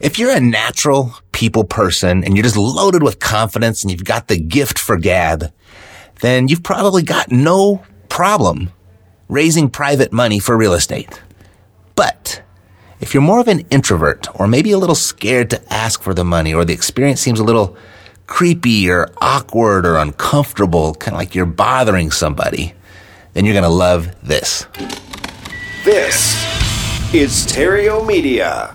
If you're a natural people person and you're just loaded with confidence and you've got the gift for gab, then you've probably got no problem raising private money for real estate. But if you're more of an introvert or maybe a little scared to ask for the money or the experience seems a little creepy or awkward or uncomfortable, kind of like you're bothering somebody, then you're going to love this. This is Stereo Media.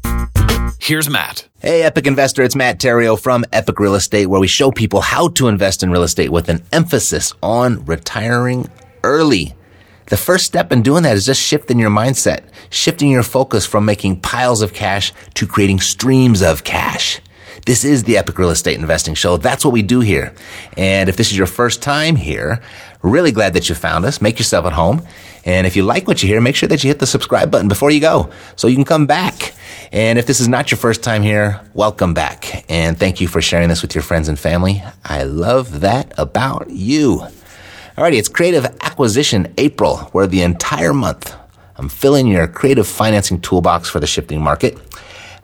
Here's Matt. Hey, Epic Investor, it's Matt Theriault from Epic Real Estate, where we show people how to invest in real estate with an emphasis on retiring early. The first step in doing that is just shifting your mindset, shifting your focus from making piles of cash to creating streams of cash. This is the Epic Real Estate Investing Show. That's what we do here. And if this is your first time here, really glad that you found us. Make yourself at home. And if you like what you hear, make sure that you hit the subscribe button before you go so you can come back. And if this is not your first time here, welcome back. And thank you for sharing this with your friends and family. I love that about you. Alrighty, it's Creative Acquisition April, where the entire month I'm filling your creative financing toolbox for the shifting market.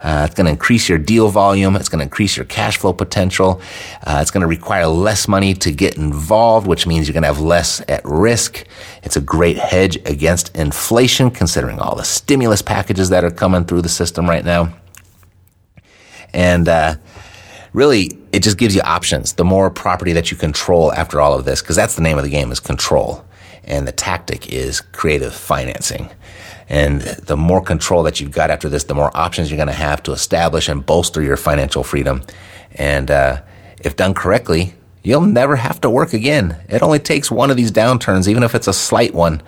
Uh, it's going to increase your deal volume. It's going to increase your cash flow potential. Uh, it's going to require less money to get involved, which means you're going to have less at risk. It's a great hedge against inflation, considering all the stimulus packages that are coming through the system right now. And uh, really, it just gives you options. The more property that you control after all of this, because that's the name of the game is control. And the tactic is creative financing. And the more control that you've got after this, the more options you're going to have to establish and bolster your financial freedom. And uh, if done correctly, you'll never have to work again. It only takes one of these downturns, even if it's a slight one.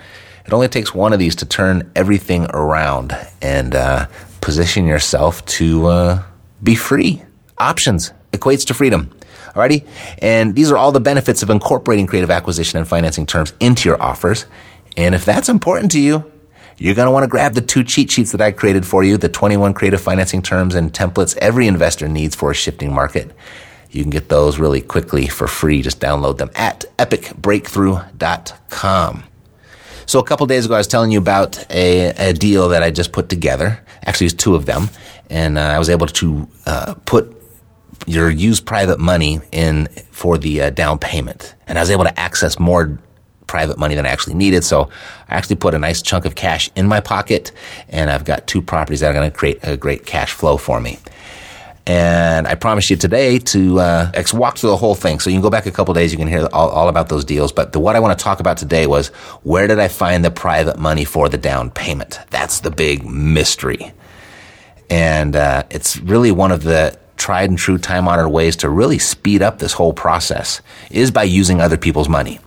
It only takes one of these to turn everything around and uh, position yourself to uh, be free. Options equates to freedom. Alrighty? And these are all the benefits of incorporating creative acquisition and financing terms into your offers. And if that's important to you, you're going to want to grab the two cheat sheets that I created for you, the 21 creative financing terms and templates every investor needs for a shifting market. You can get those really quickly for free. Just download them at epicbreakthrough.com. So a couple days ago, I was telling you about a, a, deal that I just put together. Actually, it's two of them. And uh, I was able to uh, put your used private money in for the uh, down payment. And I was able to access more private money than I actually needed. So I actually put a nice chunk of cash in my pocket and I've got two properties that are going to create a great cash flow for me. And I promise you today to uh, walk through the whole thing. So you can go back a couple days, you can hear all, all about those deals. But the, what I want to talk about today was where did I find the private money for the down payment? That's the big mystery. And uh, it's really one of the tried and true time honored ways to really speed up this whole process is by using other people's money.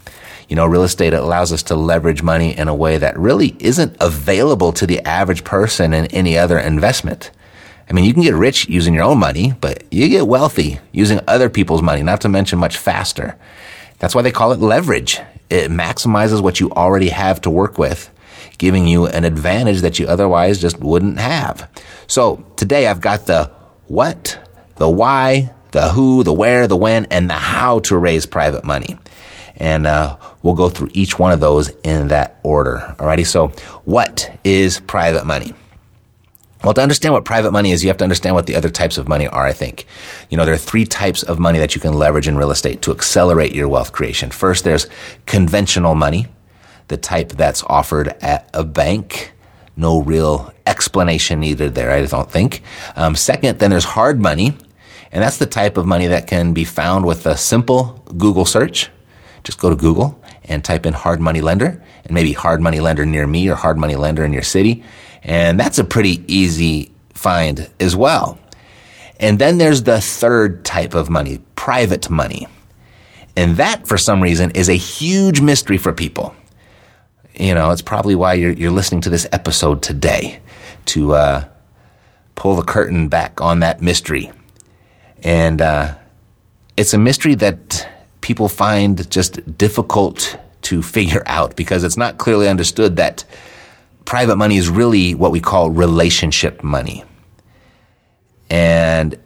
You know, real estate allows us to leverage money in a way that really isn't available to the average person in any other investment. I mean, you can get rich using your own money, but you get wealthy using other people's money, not to mention much faster. That's why they call it leverage. It maximizes what you already have to work with, giving you an advantage that you otherwise just wouldn't have. So today I've got the what, the why, the who, the where, the when, and the how to raise private money. And uh, we'll go through each one of those in that order. Alrighty. So, what is private money? Well, to understand what private money is, you have to understand what the other types of money are, I think. You know, there are three types of money that you can leverage in real estate to accelerate your wealth creation. First, there's conventional money, the type that's offered at a bank. No real explanation needed there, I don't think. Um, second, then there's hard money, and that's the type of money that can be found with a simple Google search. Just go to Google and type in hard money lender and maybe hard money lender near me or hard money lender in your city. And that's a pretty easy find as well. And then there's the third type of money, private money. And that, for some reason, is a huge mystery for people. You know, it's probably why you're, you're listening to this episode today. to uh, pull the curtain back on that mystery. And uh, it's a mystery that people find just difficult to figure out because it's not clearly understood that private money is really what we call relationship money. And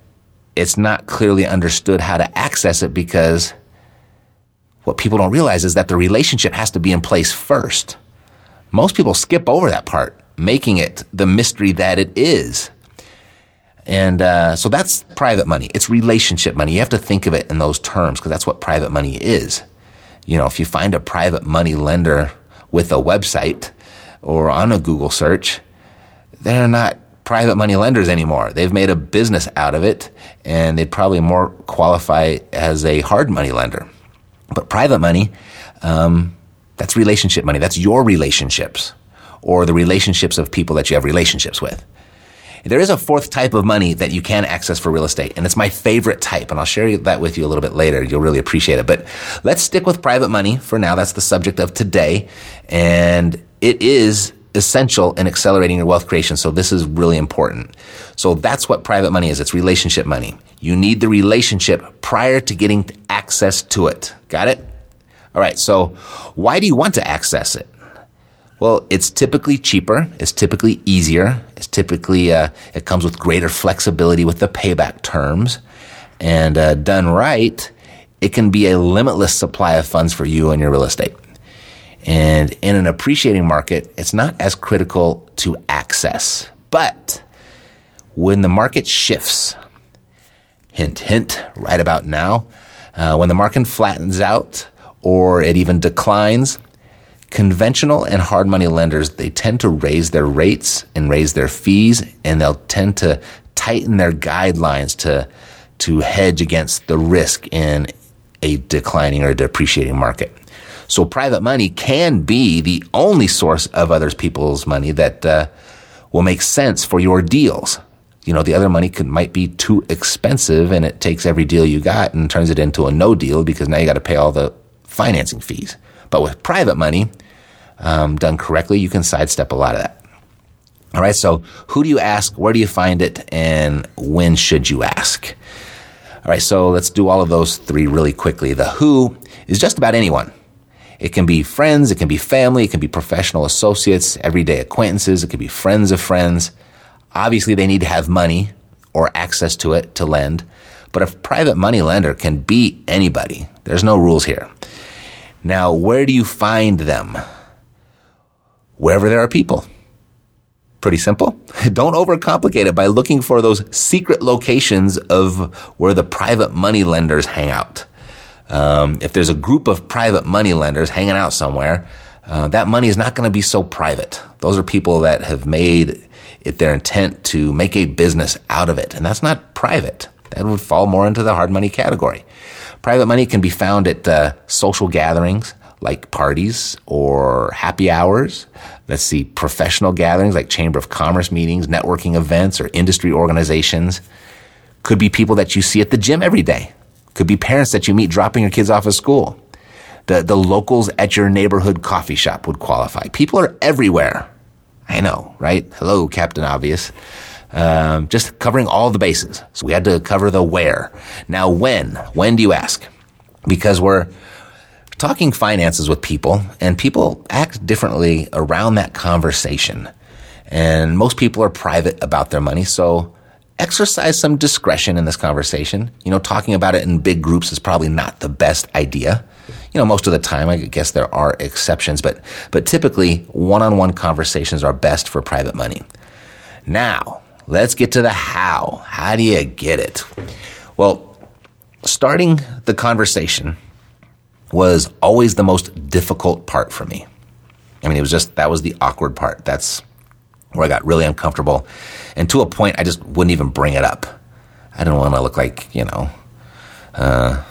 it's not clearly understood how to access it because what people don't realize is that the relationship has to be in place first. Most people skip over that part, making it the mystery that it is. And uh, so that's private money. It's relationship money. You have to think of it in those terms because that's what private money is. You know, if you find a private money lender with a website or on a Google search, they're not private money lenders anymore. They've made a business out of it and they'd probably more qualify as a hard money lender. But private money, um, that's relationship money. That's your relationships or the relationships of people that you have relationships with. There is a fourth type of money that you can access for real estate, and it's my favorite type, and I'll share that with you a little bit later. You'll really appreciate it. But let's stick with private money for now. That's the subject of today, and it is essential in accelerating your wealth creation. So this is really important. So that's what private money is. It's relationship money. You need the relationship prior to getting access to it. Got it? All right. So why do you want to access it? Well, it's typically cheaper. It's typically easier. It's typically, uh, it comes with greater flexibility with the payback terms. And uh, done right, it can be a limitless supply of funds for you and your real estate. And in an appreciating market, it's not as critical to access. But when the market shifts, hint, hint, right about now, uh, when the market flattens out or it even declines, conventional and hard money lenders, they tend to raise their rates and raise their fees, and they'll tend to tighten their guidelines to, to hedge against the risk in a declining or depreciating market. So private money can be the only source of other people's money that uh, will make sense for your deals. You know, the other money could, might be too expensive and it takes every deal you got and turns it into a no deal because now you got to pay all the financing fees. But with private money, um, done correctly, you can sidestep a lot of that. All right. So who do you ask? Where do you find it? And when should you ask? All right. So let's do all of those three really quickly. The who is just about anyone. It can be friends. It can be family. It can be professional associates, everyday acquaintances. It could be friends of friends. Obviously, they need to have money or access to it to lend. But a private money lender can be anybody. There's no rules here. Now, where do you find them? Wherever there are people. Pretty simple. Don't overcomplicate it by looking for those secret locations of where the private money lenders hang out. Um, if there's a group of private money lenders hanging out somewhere, uh, that money is not going to be so private. Those are people that have made it their intent to make a business out of it. And that's not private. That would fall more into the hard money category. Private money can be found at uh, social gatherings like parties or happy hours. Let's see, professional gatherings like Chamber of Commerce meetings, networking events, or industry organizations. Could be people that you see at the gym every day. Could be parents that you meet dropping your kids off at school. The, the locals at your neighborhood coffee shop would qualify. People are everywhere. I know, right? Hello, Captain Obvious. Um, just covering all the bases. So we had to cover the where. Now, when? When do you ask? Because we're talking finances with people, and people act differently around that conversation. And most people are private about their money, so exercise some discretion in this conversation. You know, talking about it in big groups is probably not the best idea. You know, most of the time, I guess there are exceptions, but, but typically one-on-one conversations are best for private money. Now, let's get to the how. How do you get it? Well, starting the conversation was always the most difficult part for me. I mean, it was just, that was the awkward part. That's where I got really uncomfortable. And to a point, I just wouldn't even bring it up. I didn't want to look like, you know, uh,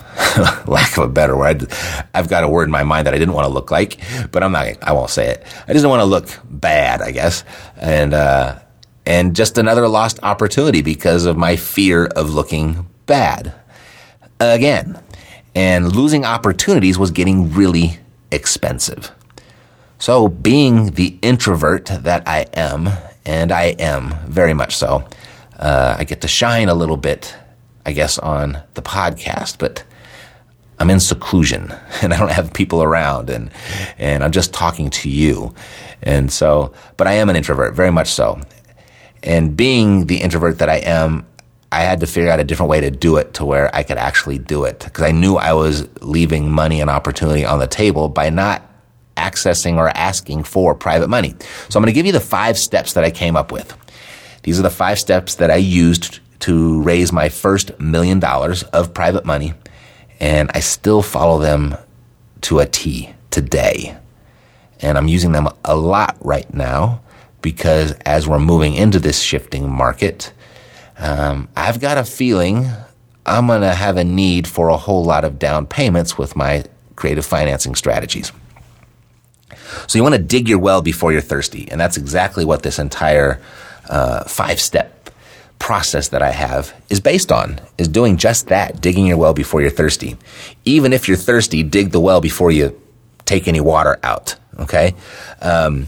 lack of a better word. I've got a word in my mind that I didn't want to look like, but I'm not, I won't say it. I just don't want to look bad, I guess. And, uh, and just another lost opportunity because of my fear of looking bad. Again, and losing opportunities was getting really expensive. So, being the introvert that I am and I am very much so. Uh, I get to shine a little bit, I guess, on the podcast, but I'm in seclusion and I don't have people around and, and I'm just talking to you. And so, but I am an introvert, very much so. And being the introvert that I am, I had to figure out a different way to do it to where I could actually do it because I knew I was leaving money and opportunity on the table by not accessing or asking for private money. So I'm going to give you the five steps that I came up with. These are the five steps that I used to raise my first million dollars of private money and I still follow them to a T today. And I'm using them a lot right now because as we're moving into this shifting market, um, I've got a feeling I'm going to have a need for a whole lot of down payments with my creative financing strategies. So you want to dig your well before you're thirsty. And that's exactly what this entire uh, five step process that I have is based on, is doing just that, digging your well before you're thirsty. Even if you're thirsty, dig the well before you take any water out. Okay? Um,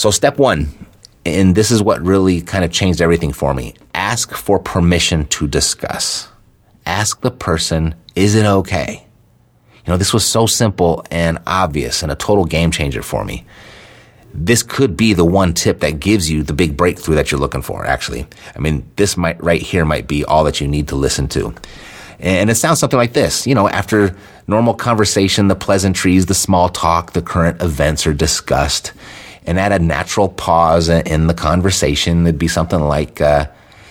so step one, and this is what really kind of changed everything for me. Ask for permission to discuss. Ask the person, is it okay? You know, this was so simple and obvious and a total game changer for me this could be the one tip that gives you the big breakthrough that you're looking for, actually. I mean, this might, right here might be all that you need to listen to. And it sounds something like this. You know, after normal conversation, the pleasantries, the small talk, the current events are discussed. And at a natural pause in the conversation, it'd be something like, uh,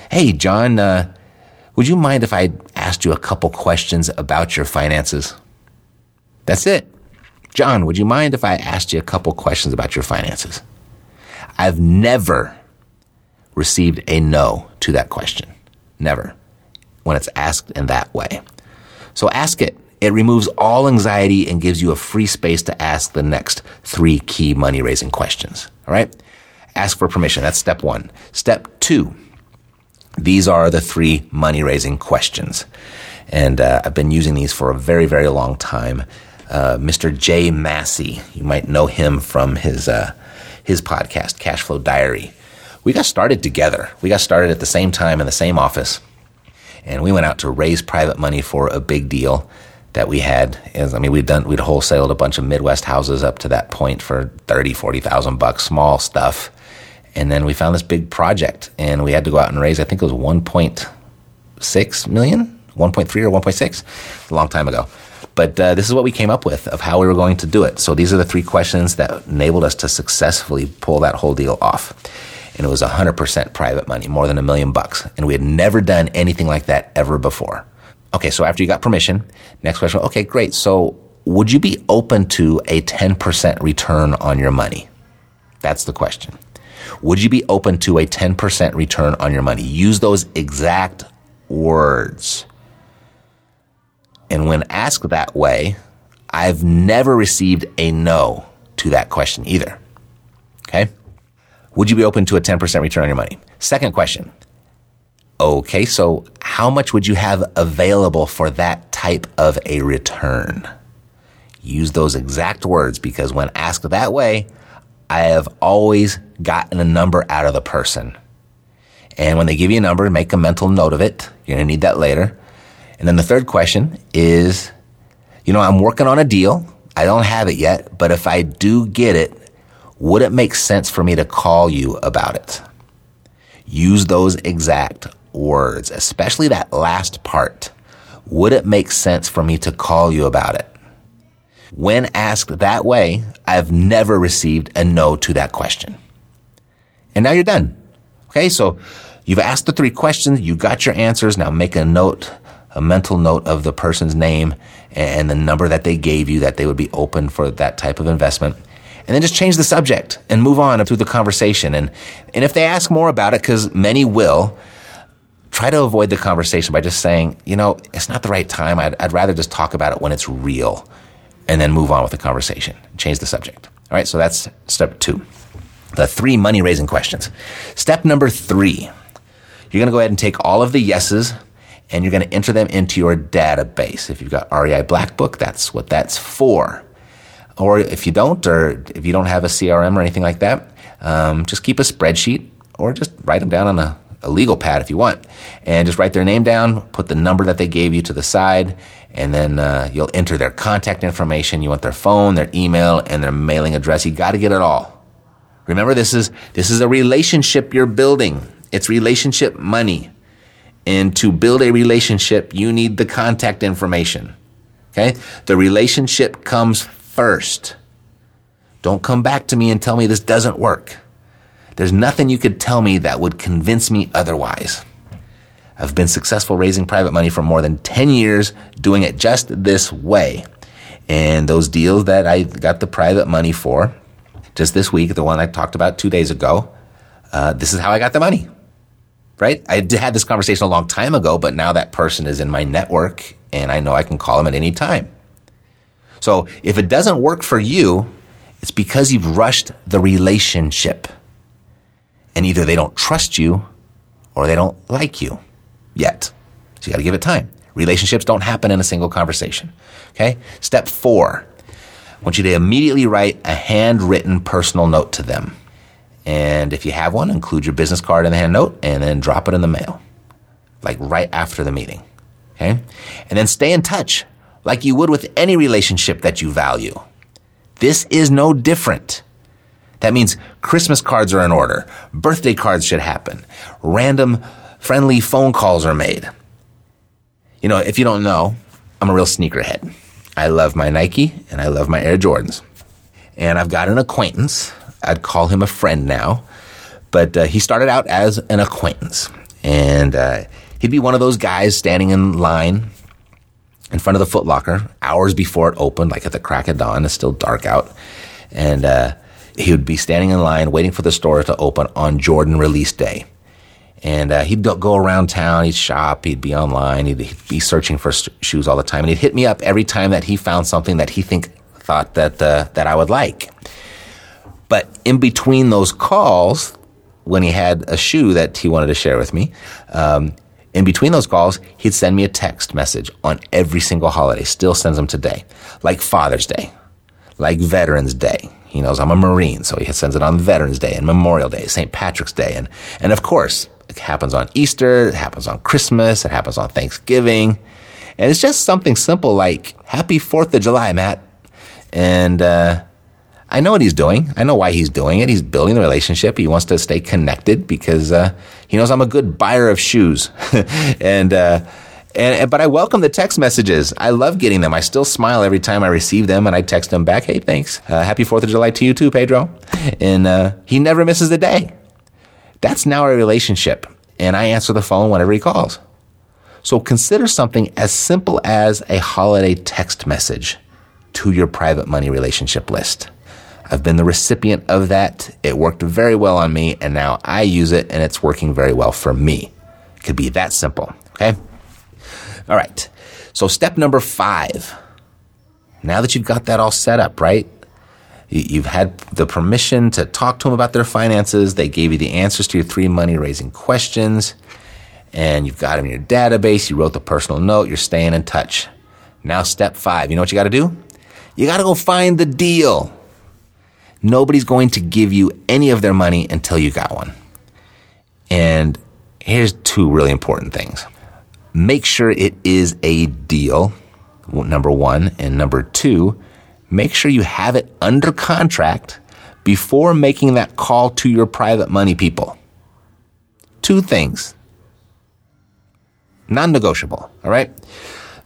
Hey, John, uh, would you mind if I asked you a couple questions about your finances? That's it. John, would you mind if I asked you a couple questions about your finances? I've never received a no to that question. Never. When it's asked in that way. So ask it. It removes all anxiety and gives you a free space to ask the next three key money raising questions. All right? Ask for permission. That's step one. Step two. These are the three money raising questions. And uh, I've been using these for a very, very long time uh, Mr. J Massey. You might know him from his uh, his podcast, Cashflow Diary. We got started together. We got started at the same time in the same office, and we went out to raise private money for a big deal that we had. is, I mean, we'd done we'd wholesaled a bunch of Midwest houses up to that point for thirty, forty thousand bucks, small stuff. And then we found this big project, and we had to go out and raise. I think it was one point six million, one point three or one point six, a long time ago. But uh, this is what we came up with of how we were going to do it. So these are the three questions that enabled us to successfully pull that whole deal off. And it was 100% private money, more than a million bucks. And we had never done anything like that ever before. Okay, so after you got permission, next question, okay, great. So would you be open to a 10% return on your money? That's the question. Would you be open to a 10% return on your money? Use those exact words. And when asked that way, I've never received a no to that question either. Okay. Would you be open to a 10% return on your money? Second question. Okay. So how much would you have available for that type of a return? Use those exact words because when asked that way, I have always gotten a number out of the person. And when they give you a number, make a mental note of it. You're going to need that later. And then the third question is, you know, I'm working on a deal. I don't have it yet, but if I do get it, would it make sense for me to call you about it? Use those exact words, especially that last part. Would it make sense for me to call you about it? When asked that way, I've never received a no to that question. And now you're done. Okay, so you've asked the three questions, you got your answers. Now make a note a mental note of the person's name and the number that they gave you that they would be open for that type of investment. And then just change the subject and move on through the conversation. And, and if they ask more about it, because many will, try to avoid the conversation by just saying, you know, it's not the right time. I'd, I'd rather just talk about it when it's real and then move on with the conversation. Change the subject. All right. So that's step two. The three money raising questions. Step number three. You're going to go ahead and take all of the yeses and you're going to enter them into your database. If you've got REI Black Book, that's what that's for. Or if you don't, or if you don't have a CRM or anything like that, um, just keep a spreadsheet or just write them down on a, a legal pad if you want. And just write their name down, put the number that they gave you to the side, and then uh, you'll enter their contact information. You want their phone, their email, and their mailing address. You got to get it all. Remember, this is this is a relationship you're building. It's relationship money, and to build a relationship, you need the contact information. Okay, the relationship comes first. Don't come back to me and tell me this doesn't work. There's nothing you could tell me that would convince me otherwise. I've been successful raising private money for more than 10 years doing it just this way. And those deals that I got the private money for just this week, the one I talked about two days ago, uh, this is how I got the money. Right? I had this conversation a long time ago, but now that person is in my network and I know I can call them at any time. So if it doesn't work for you, it's because you've rushed the relationship. And either they don't trust you or they don't like you yet. So you got to give it time. Relationships don't happen in a single conversation. Okay? Step four. I want you to immediately write a handwritten personal note to them. And if you have one, include your business card in the hand note and then drop it in the mail, like right after the meeting. Okay? And then stay in touch like you would with any relationship that you value. This is no different. That means Christmas cards are in order. Birthday cards should happen. Random friendly phone calls are made. You know, if you don't know, I'm a real sneakerhead. I love my Nike and I love my Air Jordans. And I've got an acquaintance. I'd call him a friend now, but uh, he started out as an acquaintance. And uh, he'd be one of those guys standing in line in front of the Foot Locker hours before it opened, like at the crack of dawn. It's still dark out. And uh, he would be standing in line waiting for the store to open on Jordan release day. And uh, he'd go around town, he'd shop, he'd be online, he'd, he'd be searching for shoes all the time. And he'd hit me up every time that he found something that he think thought that uh, that I would like. But in between those calls, when he had a shoe that he wanted to share with me, um, in between those calls, he'd send me a text message on every single holiday. Still sends them today, like Father's Day, like Veterans Day. He knows I'm a Marine, so he sends it on Veterans Day and Memorial Day, St. Patrick's Day, and and of course, it happens on Easter, it happens on Christmas, it happens on Thanksgiving, and it's just something simple like Happy Fourth of July, Matt, and. Uh, I know what he's doing. I know why he's doing it. He's building the relationship. He wants to stay connected because uh, he knows I'm a good buyer of shoes, and. Uh, and, but I welcome the text messages. I love getting them. I still smile every time I receive them, and I text him back, "Hey, thanks. Uh, happy Fourth of July to you too, Pedro." And uh, he never misses a day. That's now a relationship, and I answer the phone whenever he calls. So consider something as simple as a holiday text message to your private money relationship list. I've been the recipient of that. It worked very well on me, and now I use it, and it's working very well for me. It could be that simple, okay? All right. So, step number five. Now that you've got that all set up, right? You've had the permission to talk to them about their finances. They gave you the answers to your three money raising questions, and you've got them in your database. You wrote the personal note. You're staying in touch. Now, step five. You know what you got to do? You got to go find the deal. Nobody's going to give you any of their money until you got one. And here's two really important things. Make sure it is a deal, number one. And number two, make sure you have it under contract before making that call to your private money people. Two things. Non negotiable, all right?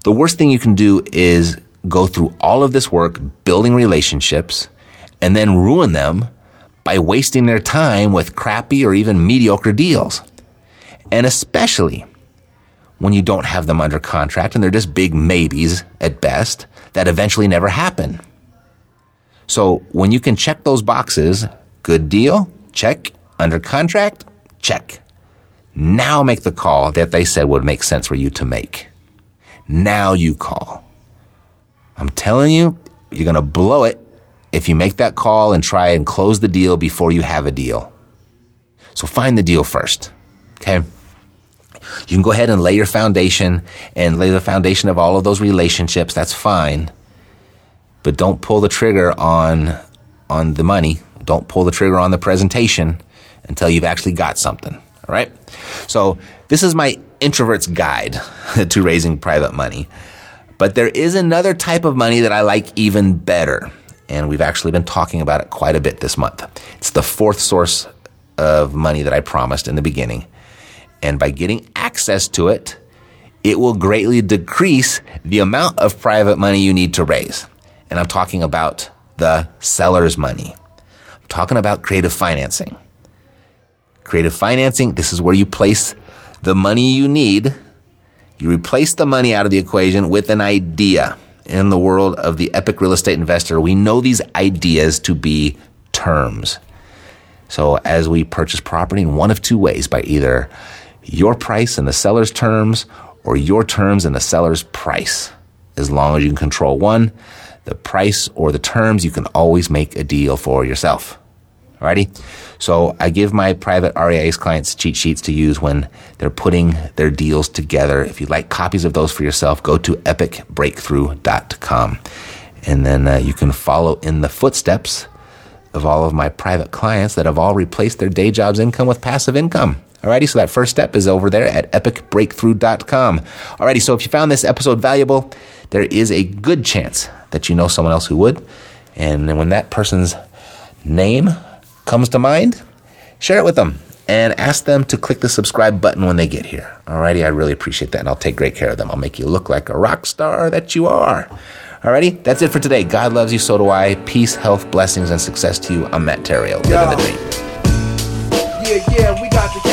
The worst thing you can do is go through all of this work building relationships and then ruin them by wasting their time with crappy or even mediocre deals. And especially when you don't have them under contract and they're just big maybes at best that eventually never happen. So when you can check those boxes, good deal, check, under contract, check. Now make the call that they said would make sense for you to make. Now you call. I'm telling you, you're going to blow it if you make that call and try and close the deal before you have a deal. So find the deal first. Okay. You can go ahead and lay your foundation and lay the foundation of all of those relationships. That's fine. But don't pull the trigger on, on the money. Don't pull the trigger on the presentation until you've actually got something. All right. So this is my introvert's guide to raising private money. But there is another type of money that I like even better. And we've actually been talking about it quite a bit this month. It's the fourth source of money that I promised in the beginning. And by getting access to it, it will greatly decrease the amount of private money you need to raise. And I'm talking about the seller's money. I'm talking about creative financing. Creative financing, this is where you place the money you need. You replace the money out of the equation with an idea. In the world of the epic real estate investor, we know these ideas to be terms. So as we purchase property in one of two ways by either your price and the seller's terms or your terms and the seller's price. As long as you can control one, the price or the terms, you can always make a deal for yourself. Alrighty? So I give my private REI Ace clients cheat sheets to use when they're putting their deals together. If you'd like copies of those for yourself, go to epicbreakthrough.com. And then uh, you can follow in the footsteps of all of my private clients that have all replaced their day job's income with passive income. Alrighty, so that first step is over there at epicbreakthrough.com. Alrighty, so if you found this episode valuable, there is a good chance that you know someone else who would. And when that person's name comes to mind, share it with them and ask them to click the subscribe button when they get here. Alrighty, I really appreciate that and I'll take great care of them. I'll make you look like a rock star that you are. Alrighty, that's it for today. God loves you, so do I. Peace, health, blessings, and success to you. I'm Matt Theriault. Living the dream. Yeah, yeah, we got the